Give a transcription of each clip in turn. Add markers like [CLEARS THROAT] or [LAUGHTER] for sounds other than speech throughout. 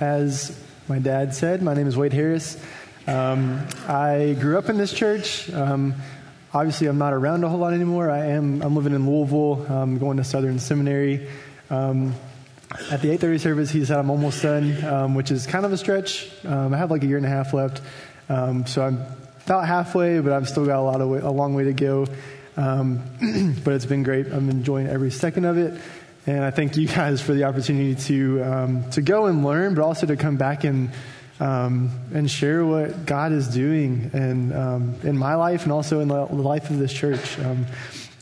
as my dad said, my name is Wade Harris. Um, I grew up in this church. Um, obviously, I'm not around a whole lot anymore. I am. I'm living in Louisville. I'm going to Southern Seminary. Um, at the 8:30 service, he said I'm almost done, um, which is kind of a stretch. Um, I have like a year and a half left, um, so I'm about halfway, but I've still got a lot of way, a long way to go. [CLEARS THROAT] but it's been great. I'm enjoying every second of it. And I thank you guys for the opportunity to um, to go and learn, but also to come back and um, and share what God is doing and um, in my life and also in the life of this church. Um,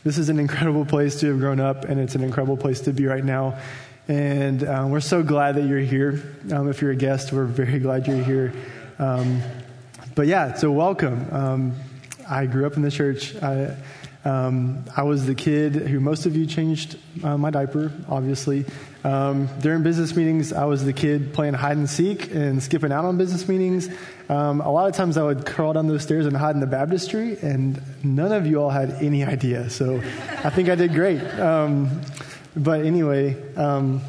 this is an incredible place to have grown up, and it's an incredible place to be right now. And uh, we're so glad that you're here. Um, if you're a guest, we're very glad you're here. Um, but yeah, so welcome. I grew up in the church. I, um, I was the kid who most of you changed uh, my diaper, obviously. Um, during business meetings, I was the kid playing hide and seek and skipping out on business meetings. Um, a lot of times I would crawl down those stairs and hide in the baptistry, and none of you all had any idea. So I think I did great. Um, but anyway, um,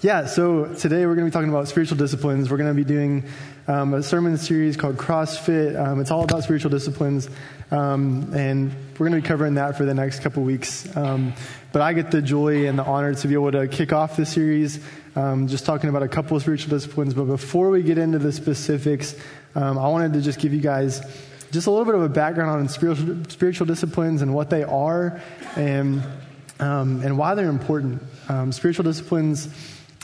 yeah, so today we're going to be talking about spiritual disciplines. We're going to be doing um, a sermon series called CrossFit. Um, it's all about spiritual disciplines, um, and we're going to be covering that for the next couple weeks. Um, but I get the joy and the honor to be able to kick off the series, um, just talking about a couple of spiritual disciplines. But before we get into the specifics, um, I wanted to just give you guys just a little bit of a background on spiritual, spiritual disciplines and what they are and and why they're important. spiritual disciplines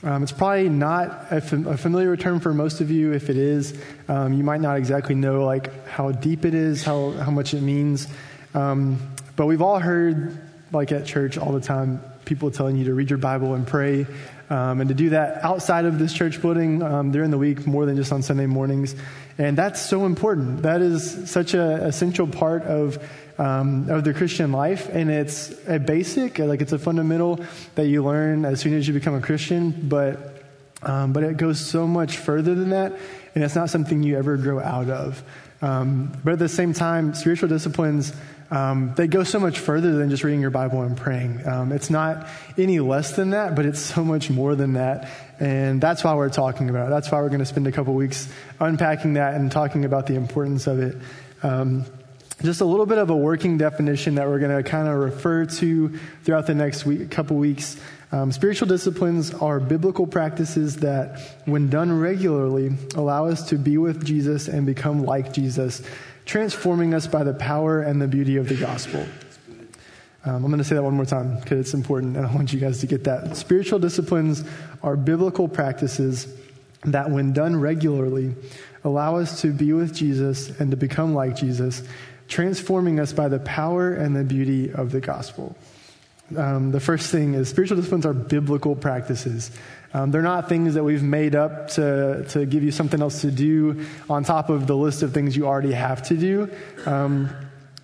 um, it's probably not a, fam- a, familiar term for most of you. If it is, um, you might not exactly know like how deep it is, how how much it means. Um, but we've all heard, like at church all the time, people telling you to read your Bible and pray, um, and to do that outside of this church building um, during the week more than just on Sunday mornings. And that's so important. That is such an essential part of um, of the Christian life, and it's a basic, like it's a fundamental that you learn as soon as you become a Christian. But um, but it goes so much further than that, and it's not something you ever grow out of. Um, but at the same time, spiritual disciplines um, they go so much further than just reading your Bible and praying. Um, it's not any less than that, but it's so much more than that. And that's why we're talking about it. That's why we're going to spend a couple weeks unpacking that and talking about the importance of it. Um, just a little bit of a working definition that we're going to kind of refer to throughout the next week, couple weeks. Um, spiritual disciplines are biblical practices that, when done regularly, allow us to be with Jesus and become like Jesus, transforming us by the power and the beauty of the gospel. Um, I'm going to say that one more time because it's important, and I want you guys to get that. Spiritual disciplines are biblical practices that, when done regularly, allow us to be with Jesus and to become like Jesus, transforming us by the power and the beauty of the gospel. Um, the first thing is spiritual disciplines are biblical practices. Um, they're not things that we've made up to, to give you something else to do on top of the list of things you already have to do. Um,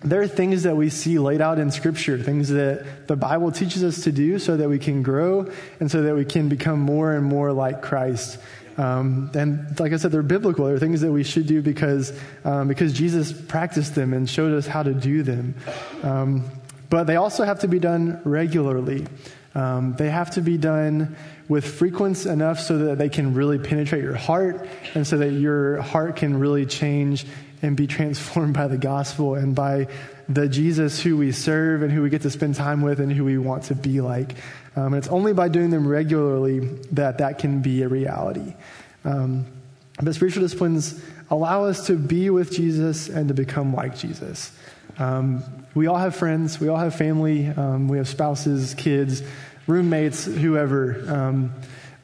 they're things that we see laid out in Scripture, things that the Bible teaches us to do so that we can grow and so that we can become more and more like Christ. Um, and like I said, they're biblical. They're things that we should do because, um, because Jesus practiced them and showed us how to do them. Um, but they also have to be done regularly. Um, they have to be done with frequency enough so that they can really penetrate your heart and so that your heart can really change and be [LAUGHS] transformed by the gospel and by the Jesus who we serve and who we get to spend time with and who we want to be like. Um, and it's only by doing them regularly that that can be a reality. Um, but spiritual disciplines allow us to be with Jesus and to become like Jesus. Um, we all have friends, we all have family, um, we have spouses, kids, roommates, whoever. Um,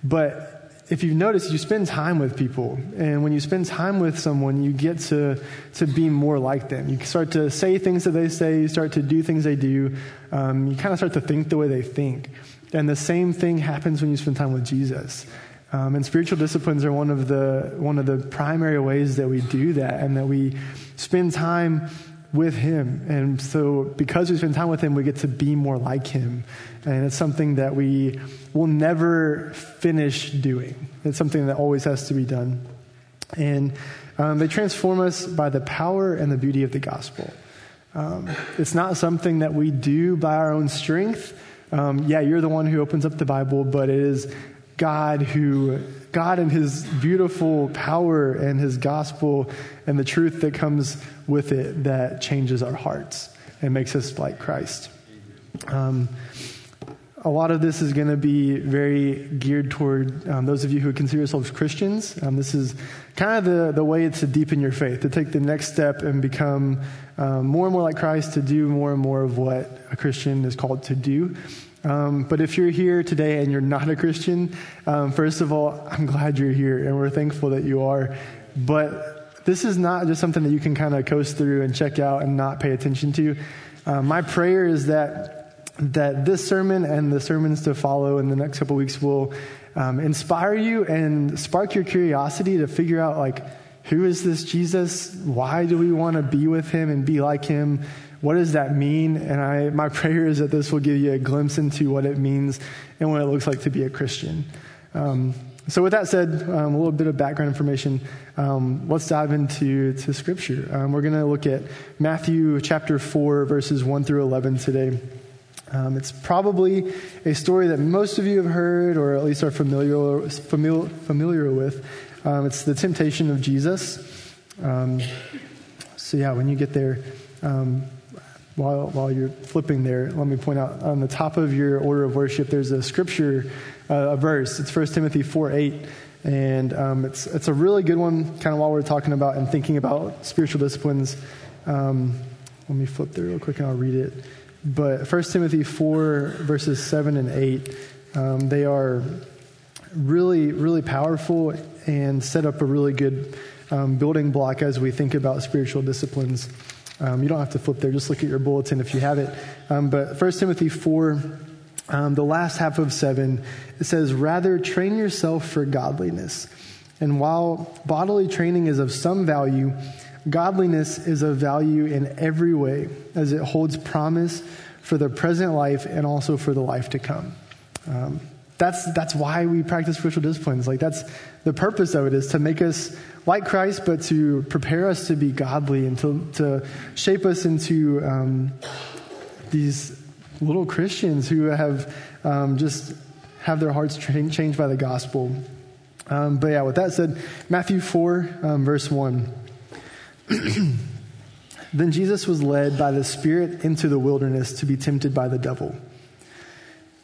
but if you've noticed, you spend time with people. And when you spend time with someone, you get to, to be more like them. You start to say things that they say, you start to do things they do. Um, you kind of start to think the way they think. And the same thing happens when you spend time with Jesus. Um, and spiritual disciplines are one of the one of the primary ways that we do that, and that we spend time with Him. And so, because we spend time with Him, we get to be more like Him. And it's something that we will never finish doing. It's something that always has to be done. And um, they transform us by the power and the beauty of the gospel. Um, it's not something that we do by our own strength. Um, yeah, you're the one who opens up the Bible, but it is God who God and His beautiful power and His gospel and the truth that comes with it that changes our hearts and makes us like Christ. Um, a lot of this is going to be very geared toward um, those of you who consider yourselves Christians. Um, this is kind of the, the way to deepen your faith, to take the next step and become um, more and more like Christ, to do more and more of what a Christian is called to do. Um, but if you're here today and you're not a Christian, um, first of all, I'm glad you're here and we're thankful that you are. But this is not just something that you can kind of coast through and check out and not pay attention to. Uh, my prayer is that that this sermon and the sermons to follow in the next couple weeks will um, inspire you and spark your curiosity to figure out like who is this jesus? Why do we want to be with him and be like him? What does that mean? And I, my [LAUGHS] prayer is that this will give you a glimpse into what it means and what it looks like to be a christian. Um, so with that said um, a little bit of background information um, let's dive into to scripture um, we're going to look at matthew chapter 4 verses 1 through 11 today um, it's probably a story that most of you have heard or at least are familiar, familiar, familiar with. Um, it's the temptation of Jesus. Um, so, yeah, when you get there, while, while you're flipping there, let me point out on the top of your order of worship, there's a scripture, uh, a verse. It's 1 Timothy 4 8. And um, it's, it's a really good one, kind of while we're talking about and thinking about spiritual disciplines. Um, let me flip there real quick and I'll read it. But 1 Timothy 4, verses 7 and 8, um, they are really, really powerful and set up a really good um, building block as we think about spiritual disciplines. Um, you don't have to flip there, just look at your bulletin if you have it. Um, but 1 Timothy 4, um, the last half of 7, it says, Rather, train yourself for godliness. And while bodily training is of some value, Godliness is of value in every way, as it holds promise for the present life and also for the life to come. That's, that's why we practice spiritual disciplines. Like, that's the purpose of it is to make us like Christ, but to prepare us to be godly and to, to shape us into um, these little Christians who have um, just have their hearts tra- changed by the gospel. Um, but yeah, with that said, Matthew 4, um, verse 1. [CLEARS THROAT] then Jesus was led by the Spirit into the wilderness to be tempted by the devil.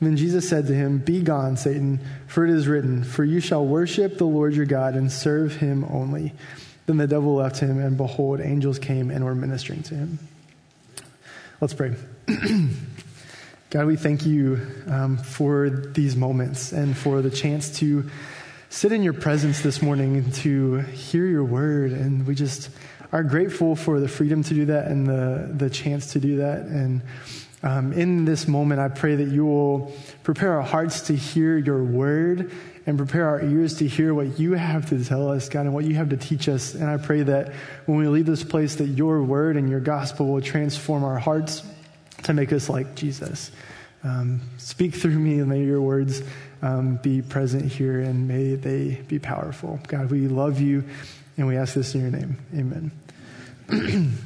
Then Jesus said to him, Be gone, Satan, for it is written, For you shall worship the Lord your God and serve him only. Then the devil left him, and behold, angels came and were ministering to him. Let's pray. [CLEARS THROAT] God, we thank you um, for these moments and for the chance to sit in your presence this morning and to hear your word. And we just are grateful for the freedom to do that and the, the chance to do that. And um, in this moment, I pray that you will prepare our hearts to hear your word and prepare our ears to hear what you have to tell us, God, and what you have to teach us. And I pray that when we leave this place, that your word and your gospel will transform our hearts to make us like Jesus. Um, speak through me, and may your words um, be present here, and may they be powerful. God, we love you, and we ask this in your name. Amen. [CLEARS THROAT]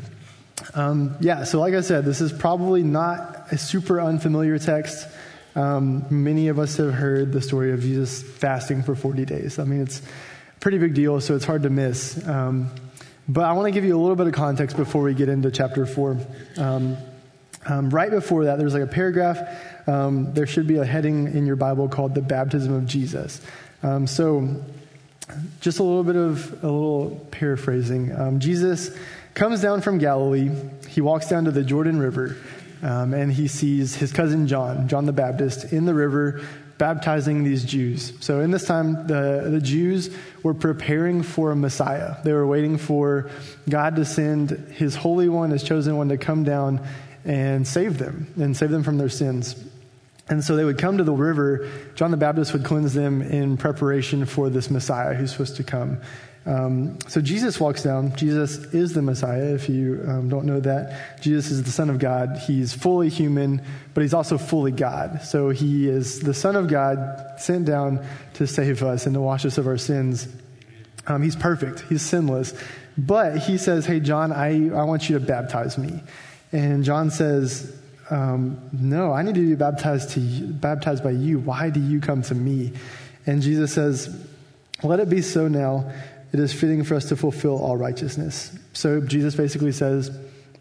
Um, yeah, so like I said, this is probably not a super unfamiliar text. Um, many of us have heard the story of Jesus fasting for 40 days. I mean, it's a pretty big deal, so it's hard to miss. Um, but I want to give you a little bit of context before we get into chapter 4. Um, um, right before that, there's like a paragraph. Um, there should be a heading in your Bible called the baptism of Jesus. so, just a little bit of a little paraphrasing. Jesus comes down from Galilee. He walks down to the Jordan River. um, and he sees his cousin John, John the Baptist, in the river baptizing these Jews. So in this time, the, the Jews were preparing for a Messiah. They were waiting for God to send his Holy One, his chosen one, to come down and save them and save them from their sins. And so they would come to the river. John the Baptist would cleanse them in preparation for this Messiah who's supposed to come. Um, so Jesus walks down. Jesus is the Messiah, if you um, don't know that. Jesus is the Son of God. He's fully human, but he's also fully God. So he is the Son of God sent down to save us and to wash us of our sins. Um, he's perfect, he's sinless. But he says, Hey, John, I, I want you to baptize me. And John says, um, No, I need to be baptized, to baptized by you. Why do you come to me? And Jesus says, Let it be so now it is fitting for us to fulfill all righteousness. So Jesus basically says,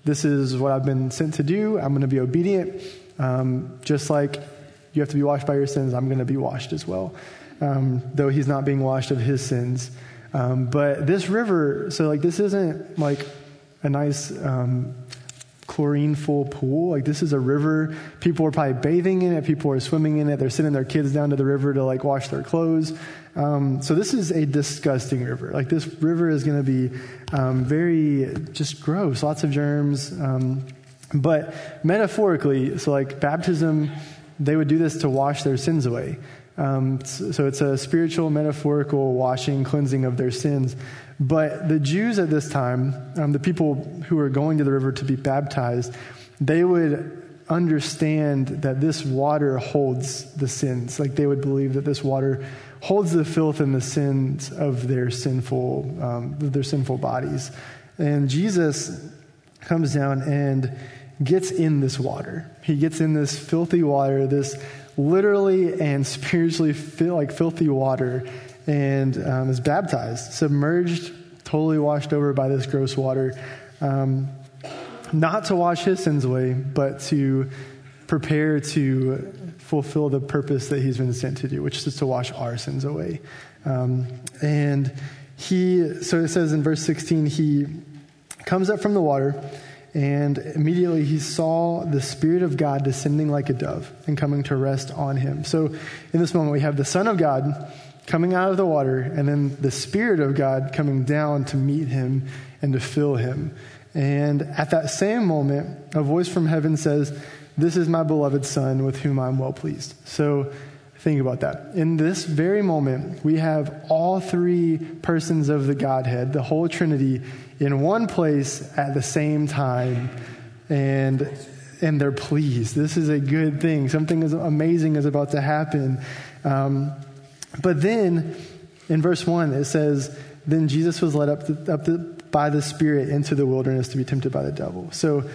This is what I've been sent to do. I'm going to be obedient. Um, just like you have to be washed by your sins, I'm going to be washed as well. Um, though he's not being washed of his sins. Um, but this river, so like this isn't like a nice um, chlorine full pool. Like this is a river. People are probably bathing in it. People are swimming in it. They're sending their kids down to the river to like wash their clothes. Um, so this is a disgusting river. Like this river is going to be um, very just gross, lots of germs. Um, but metaphorically, so like baptism, they would do this to wash their sins away. Um, so it's a spiritual, metaphorical washing, cleansing of their sins. But the Jews at this time, um, the people who were going to the river to be baptized, they would understand that this water holds the sins. Like they would believe that this water holds the filth and the sins of their sinful, um, their sinful bodies. And Jesus comes down and gets in this water. He gets in this filthy water, this literally and [LAUGHS] spiritually feel like filthy water, and um, is baptized, submerged, totally washed over by this gross water. Um, not to wash his sins away, but to prepare to fulfill the purpose that he's been sent to do, which is to wash our sins away. Um, and he, so it says in verse 16, he comes up from the water, and immediately he saw the Spirit of God descending like a dove and coming to rest on him. So in this moment, we have the Son of God coming out of the water, and then the Spirit of God coming down to meet him and to fill him. And at that same moment, a voice from heaven says, this is my beloved Son with whom I'm well pleased. So think about that. In this very moment, we have all three persons of the Godhead, the whole Trinity, in one place at the same time. And and they're pleased. This is a good thing. Something amazing is about to happen. Um, but then in verse 1, it says, Then Jesus was led up, up by the Spirit into the wilderness to be tempted by the devil. So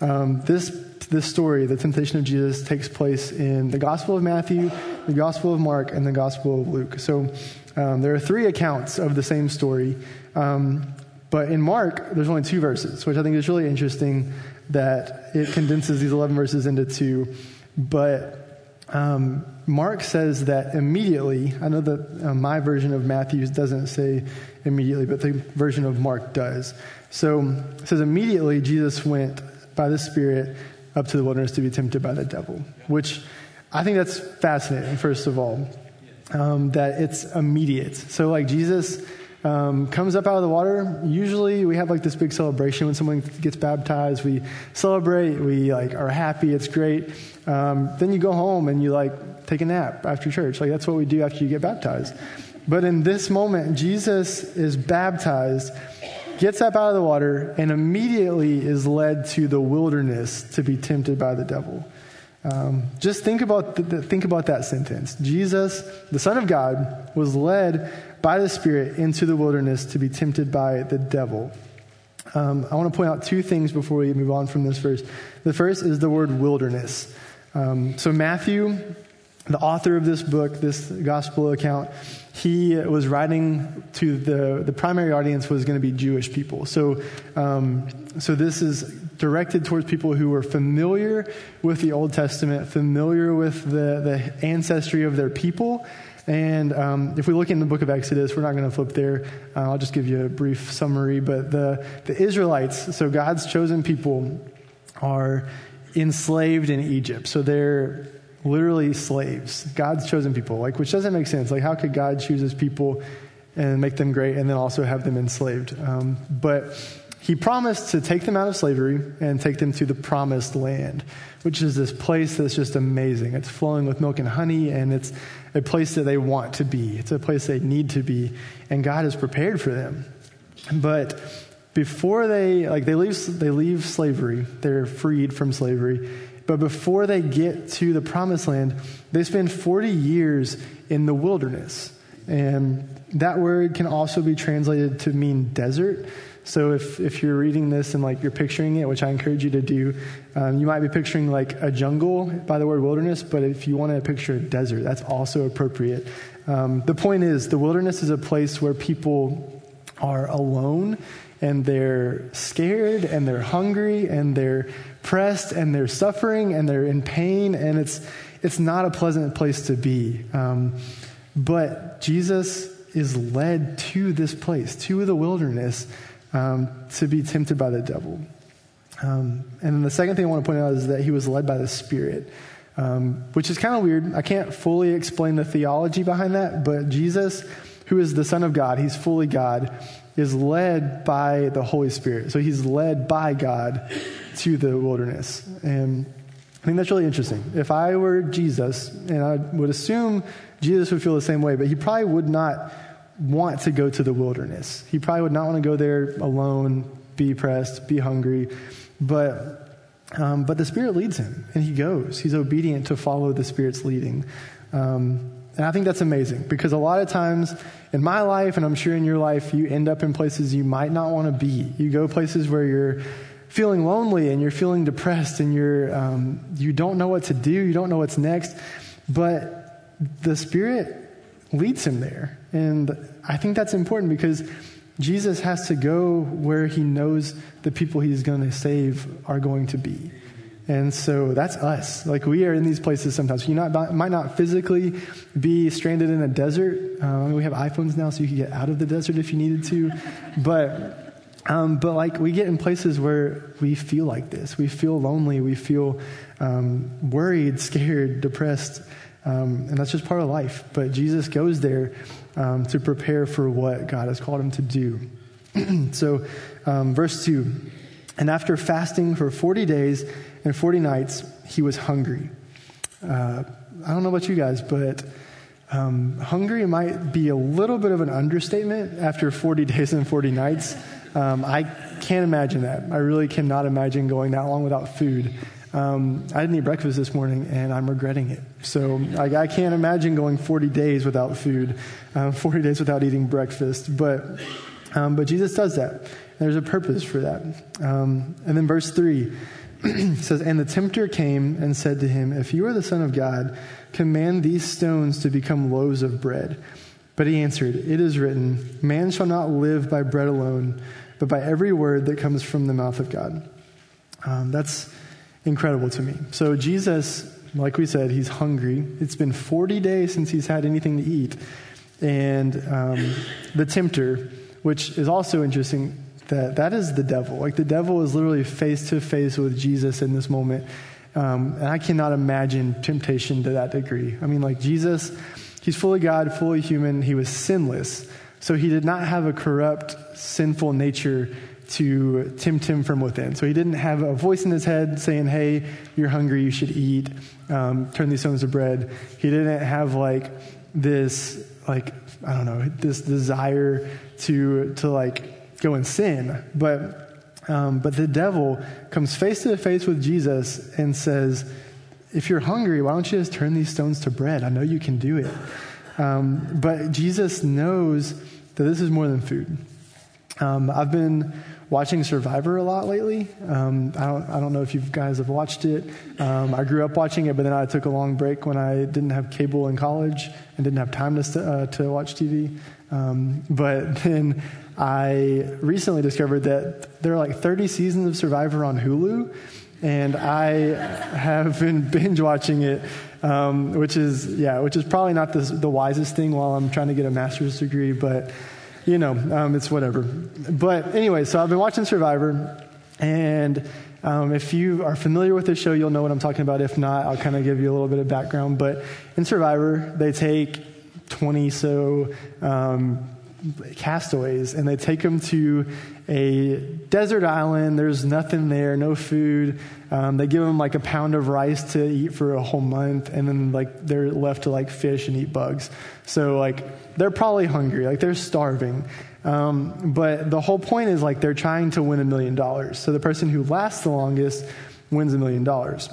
um, this this story, the temptation of Jesus, takes place in the Gospel of Matthew, the Gospel of Mark, and the Gospel of Luke. So um, there are three accounts of the same story. Um, but in Mark, there's only two verses, which I think is really interesting that it condenses these 11 verses into two. But um, Mark says that immediately, I know that uh, my version of Matthew doesn't say immediately, but the version of Mark does. So it says, immediately Jesus went by the Spirit up to the wilderness to be tempted by the devil, which I think that's fascinating, first of all, um, that it's immediate. So, like, Jesus um, comes up out of the water. Usually, we have like this big celebration when someone gets baptized. We celebrate, we like are happy, it's great. Um, then you go home and you like take a nap after church. Like, that's what we do after you get baptized. But in this moment, Jesus is baptized gets up out of the water, and immediately is led to the wilderness to be tempted by the devil. Um, just think about, think about that sentence. Jesus, the Son of God, was led by the Spirit into the wilderness to be tempted by the devil. Um, I want to point out two things before we move on from this verse. The first is the word wilderness. Um, so, Matthew, the author of this book, this gospel account, he was writing to the, the primary audience was going to be Jewish people. So, um, so this is directed towards people who were familiar with the Old Testament, familiar with the, the ancestry of their people. And um, if we look in the book of Exodus, we're not going to flip there. Uh, I'll just give you a brief summary. But the, the Israelites, so God's chosen people, are enslaved in Egypt. So they're literally slaves, God's chosen people, like which doesn't make sense. Like how could God choose his people and make them great and then also have them enslaved? Um, but he promised to take them out of slavery and take them to the promised land, which is this place that's just amazing. It's flowing with milk and honey, and it's a place that they want to be. It's a place they need to be, and God has prepared for them. But before they like they leave they leave slavery, they're freed from slavery. But before they get to the promised land, they spend 40 years in the wilderness. And that word can also be translated to mean desert. So if, if you're reading this and like you're picturing it, which I encourage you to do, um, you might be picturing like a jungle by the word wilderness, but if you want to picture a desert, that's also appropriate. Um, the point is, the wilderness is a place where people are alone and they're scared and they're hungry and they're pressed and they're suffering and they're in pain and it's it's not a pleasant place to be. Um, but Jesus is led to this place, to the wilderness, um, to be tempted by the devil. Um, and then the second thing I want to point out is that he was led by the Spirit, um, which is kind of weird. I can't fully explain the theology behind that, but Jesus, who is the Son of God, he's fully God, is led by the Holy Spirit. So he's led by God to the wilderness. And I think that's really interesting. If I were Jesus, and I would assume Jesus would feel the same way, but he probably would not want to go to the wilderness. He probably would not want to go there alone, be pressed, be hungry. But, um, but the Spirit leads him, and he goes. He's obedient to follow the Spirit's leading. Um, and I think that's amazing because a lot of times in my life, and I'm sure in your life, you end up in places you might not want to be. You go places where you're feeling lonely and you're feeling depressed and you're, um, you don't know what to do, you don't know what's next. But the Spirit leads him there. And I think that's important because Jesus has to go where he knows the people he's going to save are going to be. And so that's us. Like we are in these places sometimes. You not, might not physically be stranded in a desert. Um, we have iPhones now, so you can get out of the desert if you needed to. [LAUGHS] But, um, but like we get in places where we feel like this. We feel lonely. We feel um, worried, [LAUGHS] scared, depressed. Um, and that's just part of life. But Jesus goes there um, to prepare for what God has called him to do. [CLEARS THROAT] so, um, verse 2 And after fasting for 40 days, and 40 nights he was hungry. Uh, I don't know about you guys, but um, hungry might be a little bit of an understatement after 40 [LAUGHS] days and 40 nights. Um, I can't imagine that. I really cannot imagine going that long without food. Um, I didn't eat breakfast this morning, and I'm regretting it. So I, I can't imagine going 40 days without food, uh, [LAUGHS] 40 days without eating breakfast. But, um, but Jesus does that. There's a purpose for that. Um, and then verse 3 [CLEARS THROAT] says, And the tempter came and said to him, If you are the Son of God, command these stones to become loaves of bread. But he answered, It is written, Man shall not live by bread alone, but by every word that comes from the mouth of God. Um, that's incredible to me. So, Jesus, like we said, he's hungry. It's been 40 days since he's had anything to eat. And um, the tempter, which is also interesting, that that is the devil. Like the devil is literally face to face with Jesus in this moment. Um, and I cannot imagine temptation to that degree. I mean, like Jesus, he's fully God, fully human. He was sinless. So he did not have a corrupt, sinful nature to tempt him from within. So he didn't have a voice in his head saying, hey, you're hungry, you should eat, um, turn these stones to bread. He didn't have like this, like, I don't know, this desire to, to like go and sin. But, um, but the devil comes face to face with Jesus and says, If you're hungry, why don't you just turn these stones to bread? I know you can do it. Um, but Jesus knows that this is more than food. Um, I've been watching Survivor a lot lately. Um, I, don't, I don't know if you guys have watched it. Um, I grew up watching it, but then I took a long break when I didn't have cable in college and didn't have time to, uh, to watch TV. Um, but [LAUGHS] then I recently discovered that there are like 30 seasons of Survivor on Hulu, and I [LAUGHS] have been binge watching it, um, which is yeah, which is probably not the, the, wisest thing while I'm trying to get a master's degree, but you know, um, it's whatever. But anyway, so I've been watching Survivor, and Um, if you are familiar with the show, you'll know what I'm talking about. If not, I'll kind of give you a little bit of background. But in Survivor, they take 20 so um, castaways and they take them to a desert island. There's nothing there, no food. Um, they give them like a pound of rice to eat for a whole month, and then like they're left to like fish and eat bugs. So like they're probably hungry, like they're starving. Um, but the whole point is like they're trying to win a million dollars. So the person who lasts the longest wins a million dollars.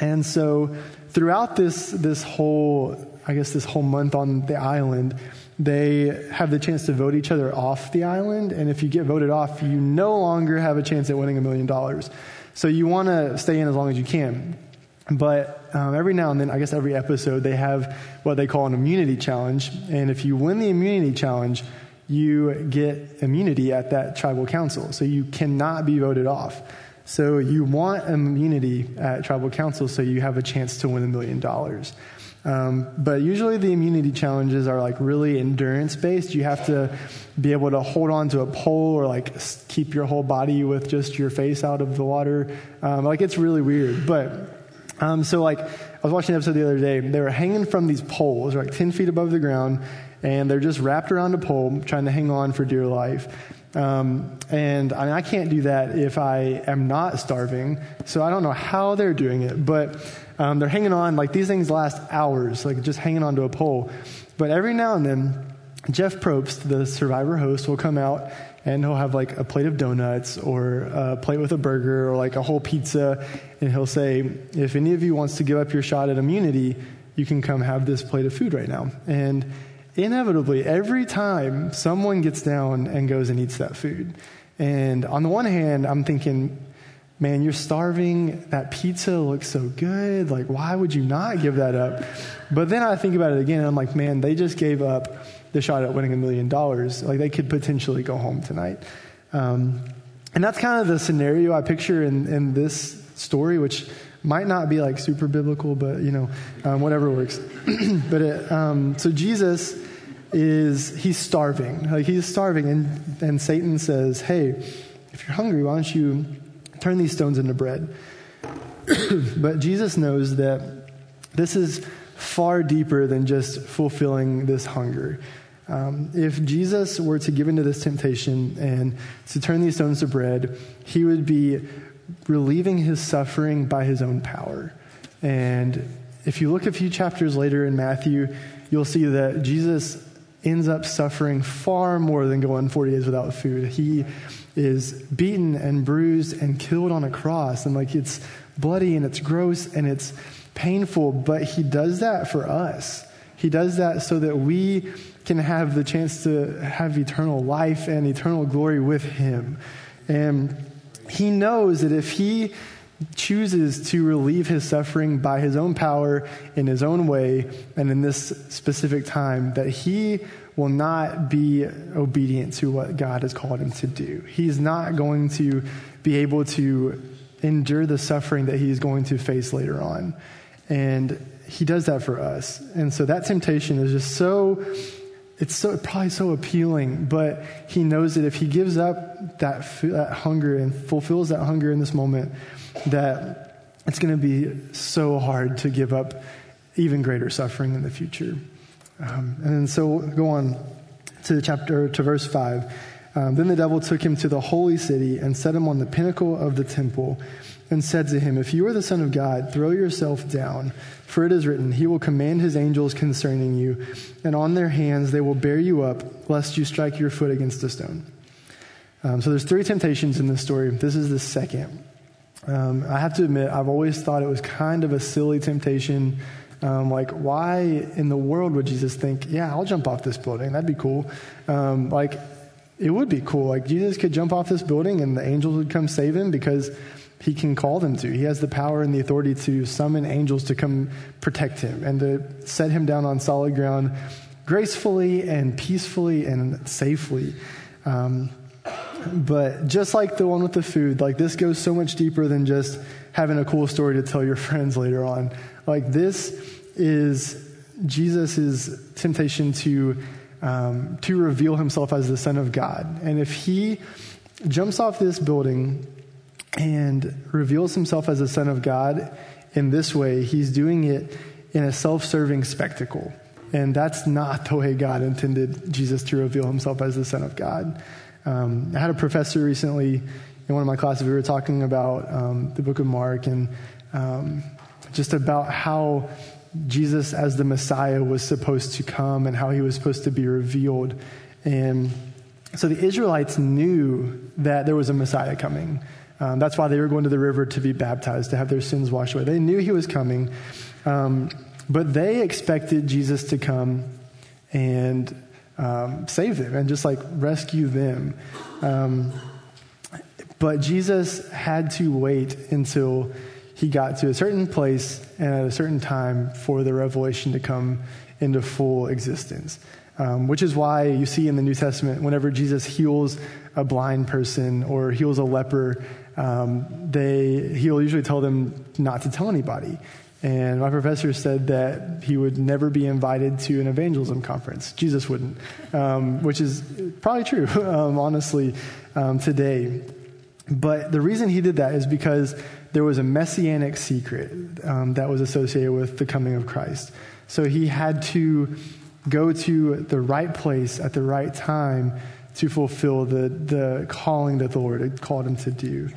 And so throughout this this whole I guess this whole month on the island, they have the chance to vote each other off the island. And if you get voted off, you no longer have a chance at winning a million dollars. So you want to stay in as long as you can. But um, every now and then, I guess every episode, they have what they call an immunity challenge. And if you win the immunity challenge, you get immunity at that tribal council. So you cannot be voted off. So you want immunity at tribal council so you have a chance to win a million dollars. Um, but usually the immunity challenges are like really endurance based. You have to be able to hold on to a pole or like keep your whole body with just your face out of the water. Um, like it's really weird. But um, so like I was watching an episode the other day. They were hanging from these poles, like 10 feet above the ground, and they're just wrapped around a pole trying to hang on for dear life. Um, and I, mean, I can't do that if I am not starving. So I don't know how they're doing it, but um, they're hanging on, like these things last hours, like just hanging onto a pole. But every now and then, Jeff Probst, the survivor host, will come out and he'll have like a plate of donuts or a plate with a burger or like a whole pizza. And he'll say, if any of you wants to give up your shot at immunity, you can come have this plate of food right now. And inevitably, every time someone gets down and goes and eats that food. And on the one hand, I'm thinking, man, you're starving. That pizza looks so good. Like, why would you not give that up? But then I think about it again, and I'm like, man, they just gave up the shot at winning a million dollars. Like, they could potentially go home tonight. Um, and that's kind of the scenario I picture in, in this story, which might not be like super biblical, but you know, um, whatever works. [CLEARS THROAT] but it, um, so Jesus is he's starving, like he's starving, and and Satan says, "Hey, if you're hungry, why don't you Turn these stones into bread. [COUGHS] but Jesus knows that this is far deeper than just fulfilling this hunger. Um, if Jesus were to give into this temptation and to turn these stones to bread, he would be relieving his suffering by his own power. And if you look a few chapters later in Matthew, you'll see that Jesus ends up suffering far more than going 40 days without food. He is beaten and bruised and killed on a cross. And like it's bloody and it's gross and it's painful, but he does that for us. He does that so that we can have the chance to have eternal life and eternal glory with him. And he knows that if he chooses to relieve his suffering by his own power in his own way and in this specific time, that he will not be obedient to what God has called him to do. He's not going to be able to endure the suffering that he's going to face later on. And he does that for us. And so that temptation is just so it's so probably so appealing, but he knows that if he gives up that, that hunger and fulfills that hunger in this moment, that it's going to be so hard to give up even greater suffering in the future. Um, and so go on to chapter to verse five. Um, then the devil took him to the holy city and set him on the pinnacle of the temple and said to him, If you are the Son of God, throw yourself down, for it is written, He will command His angels concerning you, and on their hands they will bear you up, lest you strike your foot against a stone. Um, so there's three temptations in this story. This is the second. Um, I have to admit, I've always thought it was kind of a silly temptation. Um, like, why in the world would Jesus think, yeah, I'll jump off this building? That'd be cool. Um, like, it would be cool. Like, Jesus could jump off this building and the angels would come save him because he can call them to. He has the power and the authority to summon angels to come protect him and to set him down on solid ground gracefully and peacefully and safely. Um, but just like the one with the food, like this goes so much deeper than just having a cool story to tell your [LAUGHS] friends later on. Like this is Jesus' temptation to um, to reveal himself as the Son of God. And if he jumps off this building and reveals himself as the Son of God in this way. He's doing it in a self serving spectacle. And that's not the way God intended Jesus to reveal himself as the Son of God. Um, I had a professor recently in one of my classes, we were talking about um, the book of Mark and um, just about how Jesus as the Messiah was supposed to come and how he was supposed to be revealed. And so the Israelites knew that there was a Messiah coming. Um, that's why they were going to the river to be baptized, to have their sins washed away. They knew he was coming, um, but they expected Jesus to come and um, save them and just like rescue them. Um, but Jesus had to wait until he got to a certain place and at a certain time for the revelation to come into full existence. Um, which is why you see in the New Testament, whenever Jesus heals a blind person or heals a leper, um, they, he'll usually tell them not to tell anybody. And my professor said that he would never be invited to an evangelism conference. Jesus wouldn't, um, which is probably true, [LAUGHS] um, honestly, um, today. But the reason he did that is because there was a messianic secret um, that was associated with the coming of Christ. So he had to go to the right place at the right time to fulfill the, the calling that the Lord had called him to do.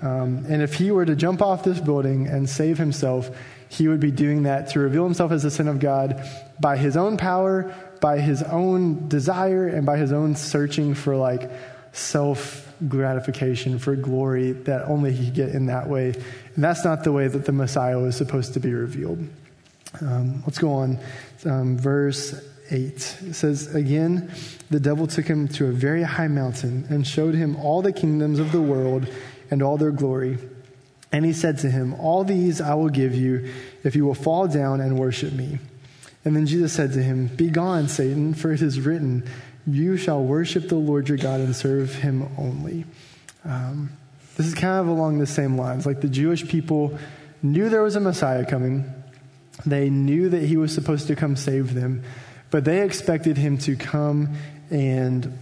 Um, and if he were to jump off this building and save himself, he would be doing that to reveal himself as the Son of God by his own power, by his own desire, and by his own searching for like self gratification, for glory that only he could get in that way. And that's not the way that the Messiah was supposed to be revealed. Um, let's go on. Um, verse 8. It says, Again, the devil took him to a very high mountain and showed him all the kingdoms of the world and all their glory. And he said to him, All these I will give you if you will fall down and worship me. And then Jesus said to him, Begone, Satan, for it is written, You shall worship the Lord your God and serve him only. Um, this is kind of along the same lines. Like the Jewish people knew there was a Messiah coming, they knew that he was supposed to come save them, but they expected him to come and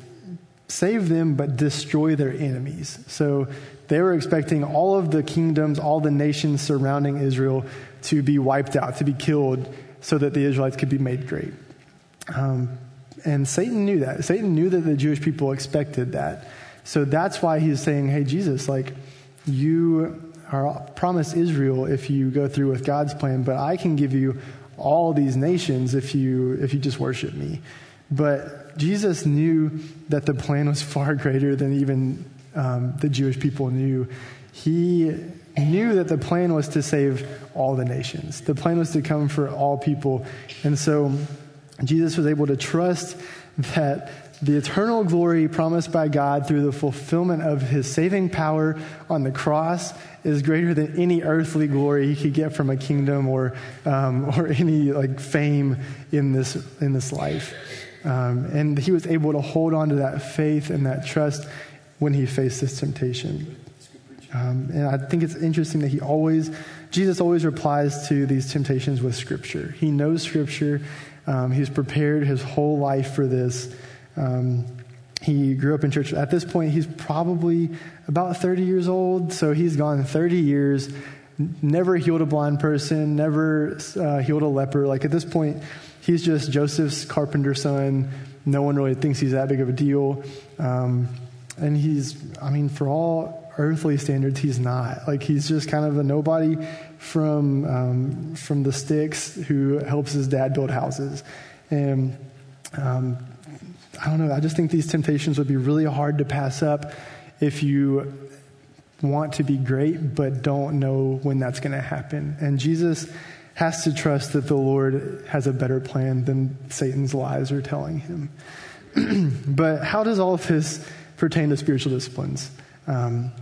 save them, but destroy their enemies. So they were expecting all of the kingdoms, all the nations surrounding Israel to be wiped out, to be killed, so that the Israelites could be made great. Um, and Satan knew that. Satan knew that the Jewish people expected that. So that's why he's saying, hey, Jesus, like, you are promised Israel if you go through with God's plan, but I can give you all these nations if you if you just worship me. But Jesus knew that the plan was [LAUGHS] far greater than even um, the Jewish people knew. He knew that the plan was to save all the nations. The plan was to come for all people. And so Jesus was able to trust that the eternal glory promised by God through the fulfillment of his saving power on the cross is greater than any earthly glory he could get from a kingdom or, um, [LAUGHS] or any like fame in this, in this life. Um, and he was able to hold on to that faith and that trust when he faced this temptation. Um, and I think it's interesting that he always, Jesus always replies to these temptations with Scripture. He knows Scripture. Um, he's prepared his whole life for this. Um, he grew up in church. At this point, he's probably about 30 years old. So he's gone 30 years, never healed a blind person, never uh, healed a leper. Like at this point, he's just Joseph's carpenter's son. No one really thinks he's that big of a deal. Um, and he's, I mean, for all earthly standards, he's not. Like he's just kind of a nobody from um, from the sticks who helps his dad build houses. And um, I don't know. I just think these temptations would be really hard to pass up if you want to be great but don't know when that's going to happen. And Jesus has to trust that the Lord has a better plan than Satan's lies are telling him. [CLEARS THROAT] but how does all of this pertain to spiritual disciplines? Um,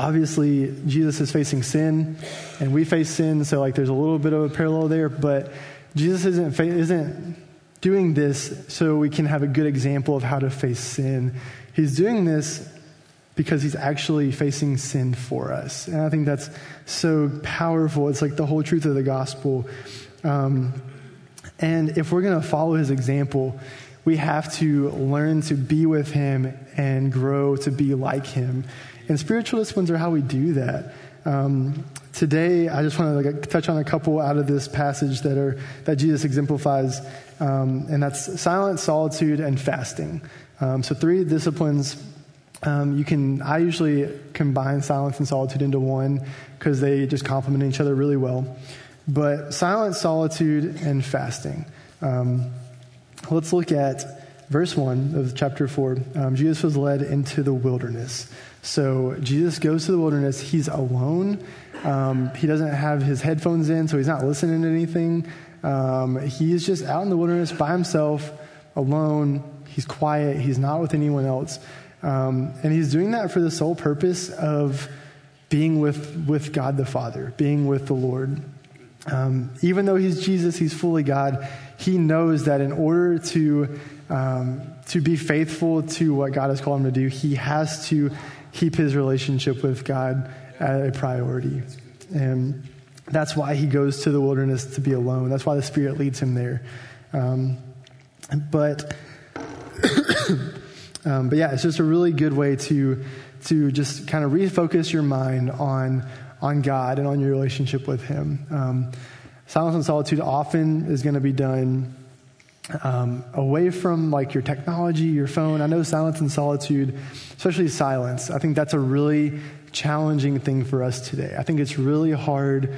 obviously, Jesus is facing sin, and we face sin, so like there's a little bit of a parallel there. But Jesus isn't isn't doing this so we can have a good example of how to face sin. He's doing this because he's actually facing sin for us. And I think that's so powerful. It's like the whole truth of the gospel. Um, and if we're going to follow his example, we have to learn to be with him and grow to be like him. And spiritual disciplines are how we do that. Um, today, I just want to like, touch on a couple out of this passage that are that Jesus exemplifies, um, and that's silence, solitude, and fasting. Um, so three disciplines. Um, you can. I usually combine silence and solitude into one because they just complement each other really well. But silence, solitude, and fasting. Um, let's look at verse 1 of chapter 4. Um, Jesus was led into the wilderness. So Jesus goes to the wilderness. He's alone. Um, he doesn't have his headphones in, so he's not listening to anything. Um, he's just out in the wilderness by himself, alone. He's quiet. He's not with anyone else. Um, and he's doing that for the sole purpose of being with, with God the Father, being with the Lord. Um, even though he's Jesus, he's fully God, he knows that in order to, um, to be faithful to what God has called him to do, he has to keep his relationship with God a priority. And that's why he goes to the wilderness to be alone. That's why the Spirit leads him there. Um, but, [COUGHS] um, but yeah, it's just a really good way to, to just kind of refocus your mind on, on God and on your relationship with Him. Um, silence and solitude often is going to be done um, away from like your technology, your phone. I know silence and solitude, especially silence. I think that's a really challenging thing for us today. I think it's really hard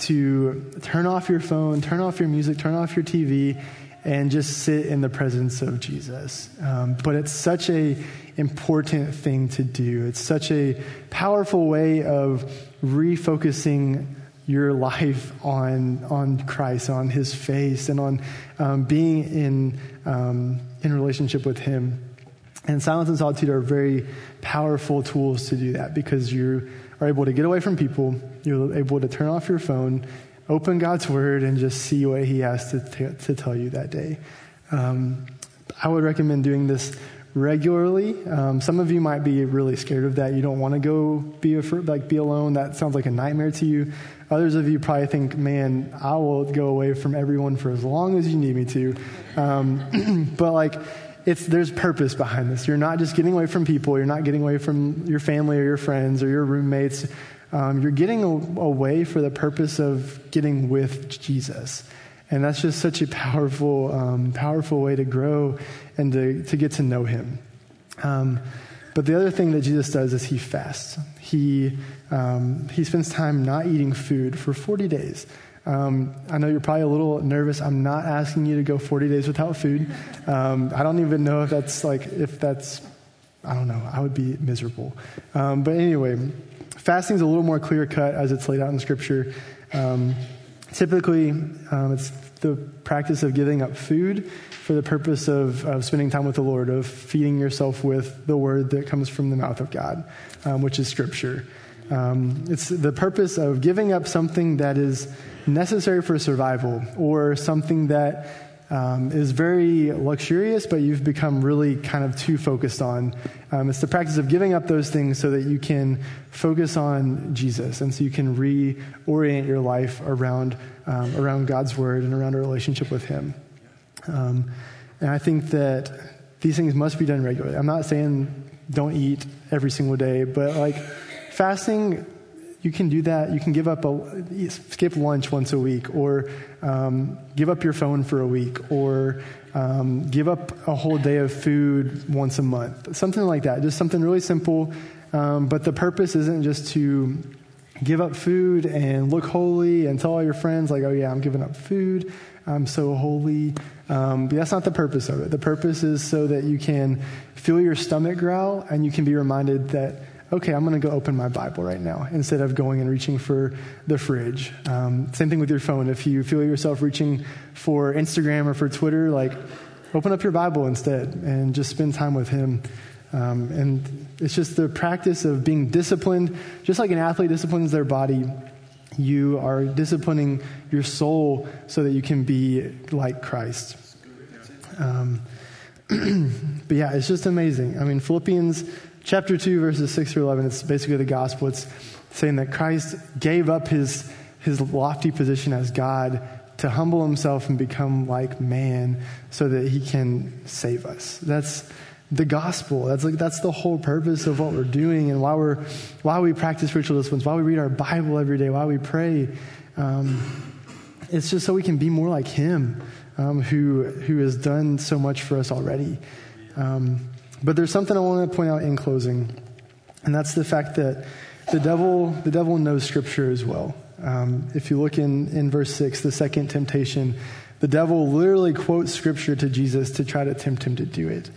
to turn off your phone, turn off your music, turn off your TV, and just sit in the presence of Jesus. Um, but it's such a important thing to do. It's such a powerful way of refocusing your life on on Christ, on His face, and on um, being in um, in relationship with Him. And silence and solitude are very powerful tools to do that because you are able to get away from people. You're able to turn off your phone, open God's Word, and just see what He has to t- to tell you that day. Um, I would recommend doing this regularly. Um, some of you might be really scared of that. You don't want to go be a, like be alone. That sounds like a nightmare to you. Others of you probably think, "Man, I will go away from everyone for as long as you need me to." Um, [CLEARS THROAT] but like, it's there's purpose behind this. You're not just getting away from people. You're not getting away from your family or your friends or your roommates. Um, you're getting away for the purpose of getting with Jesus. And that's just such a powerful, um, powerful way to grow and to, to get to know him. Um, but the other thing that Jesus does is he fasts. He, um, he spends time not eating food for 40 days. Um, I know you're probably a little nervous. I'm not asking you to go 40 days without food. Um, I don't even know if that's like, if that's, I don't know. I would be miserable. Um, but anyway, fasting is a little more clear cut as it's laid out in Scripture. Um, typically, um, it's the practice of giving up food for the purpose of, of spending time with the Lord, of feeding yourself with the word that comes from the mouth of God, um, which is Scripture. Um, it's the purpose of giving up something that is necessary for survival or something that um, is very luxurious, but you've become really kind of too focused on. Um, it's the practice of giving up those things so that you can focus on Jesus, and so you can reorient your life around um, around God's word and around a relationship with Him. Um, and I think that these things must be done regularly. I'm not saying don't eat every single day, but like fasting you can do that. You can give up a skip lunch once a week, or um, give up your phone for a week, or um, give up a whole day of food once a month. Something like that. Just something really simple. Um, but the purpose isn't just to give up food and look holy and tell all your friends, like, oh, yeah, I'm giving up food. I'm so holy. Um, but that's not the purpose of it. The purpose is so that you can feel your stomach growl and you can be reminded that okay, I'm going to go open my Bible right now instead of going and reaching for the fridge. Um, same thing with your phone. If you feel yourself reaching for Instagram or for Twitter, like open up your Bible instead and just spend time with Him. Um, and it's just the practice of being disciplined, just like an athlete disciplines their body. You are disciplining your soul so that you can be like Christ. Um, [CLEARS THROAT] but yeah, it's just amazing. I mean, Philippians chapter 2, verses 6 through 11, it's basically the gospel. It's saying that Christ gave up his, his lofty position as God to humble himself and become like man so that he can save us. That's, the gospel. That's like that's the whole purpose of what we're doing and why we're why we practice spiritual disciplines, why we read our Bible every day, why we pray. Um, it's just so we can be more like Him, um, who who has done so much for us already. Um, but there's something I want to point out in closing, and that's the fact that the devil the devil knows Scripture as well. Um, if you look in in verse six, the second temptation, the devil literally quotes Scripture to Jesus to try to tempt him to do it.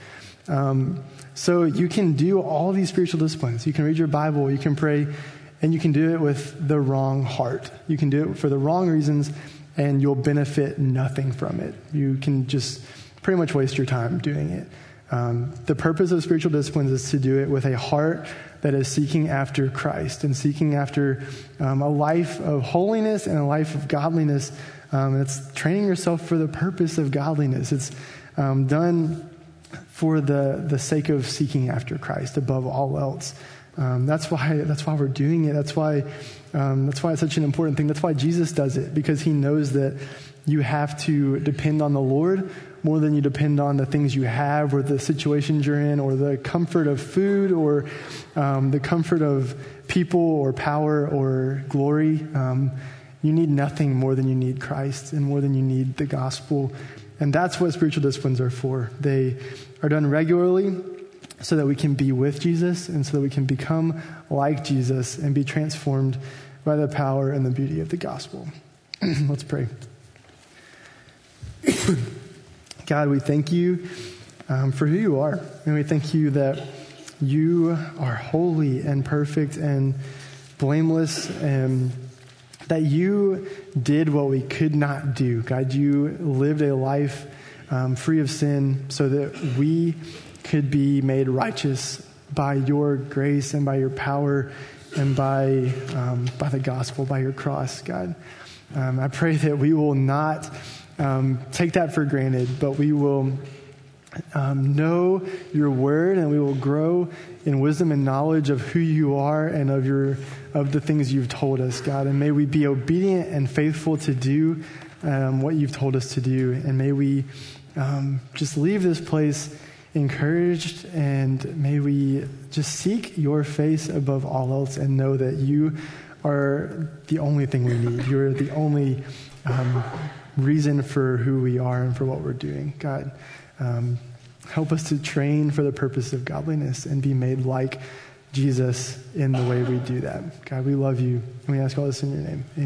Um, so you can do all these spiritual disciplines. You can read your Bible, you can pray, and you can do it with the wrong heart. You can do it for the wrong reasons, and you'll benefit nothing from it. You can just pretty much waste your time doing it. Um, the purpose of spiritual disciplines is to do it with a heart that is seeking after Christ and seeking after um, a life of holiness and a life of godliness. Um, it's training yourself for the purpose of godliness. It's um, done for the, the sake of seeking after Christ above all else. Um, that's why that's why we're doing it. That's why um, that's why it's such an important thing. That's why Jesus does it because he knows that you have to depend on the Lord more than you depend on the things you have or the situations you're in or the comfort of food or um, the comfort of people or power or glory. Um, you need nothing more than you need Christ and more than you need the gospel. And that's what spiritual disciplines are for. They are done regularly so that we can be with Jesus and so that we can become like Jesus and be transformed by the power and the beauty of the gospel. [CLEARS THROAT] Let's pray. [CLEARS THROAT] God, we thank you um, for who you are. And we thank you that you are holy and perfect and blameless and that you did what we could not do. God, you lived a life um, free of sin so that we could be made righteous by your grace and by your power and by, um, by the gospel, by your cross, God. Um, I pray that we will not um, take that for granted, but we will um, know your word and we will grow in wisdom and knowledge of who you are and of your of the things you've told us god. And may we be obedient and faithful to do um, what you've told us to do. And may we um, just leave this place encouraged and may we just seek your face above all else and know that you are the only thing we need. You're the only um, reason for who we are and for what we're doing god um, help us to train for the purpose of godliness and be made like Jesus in the way we do that. God, we love you, and we ask all this in your name. Amen.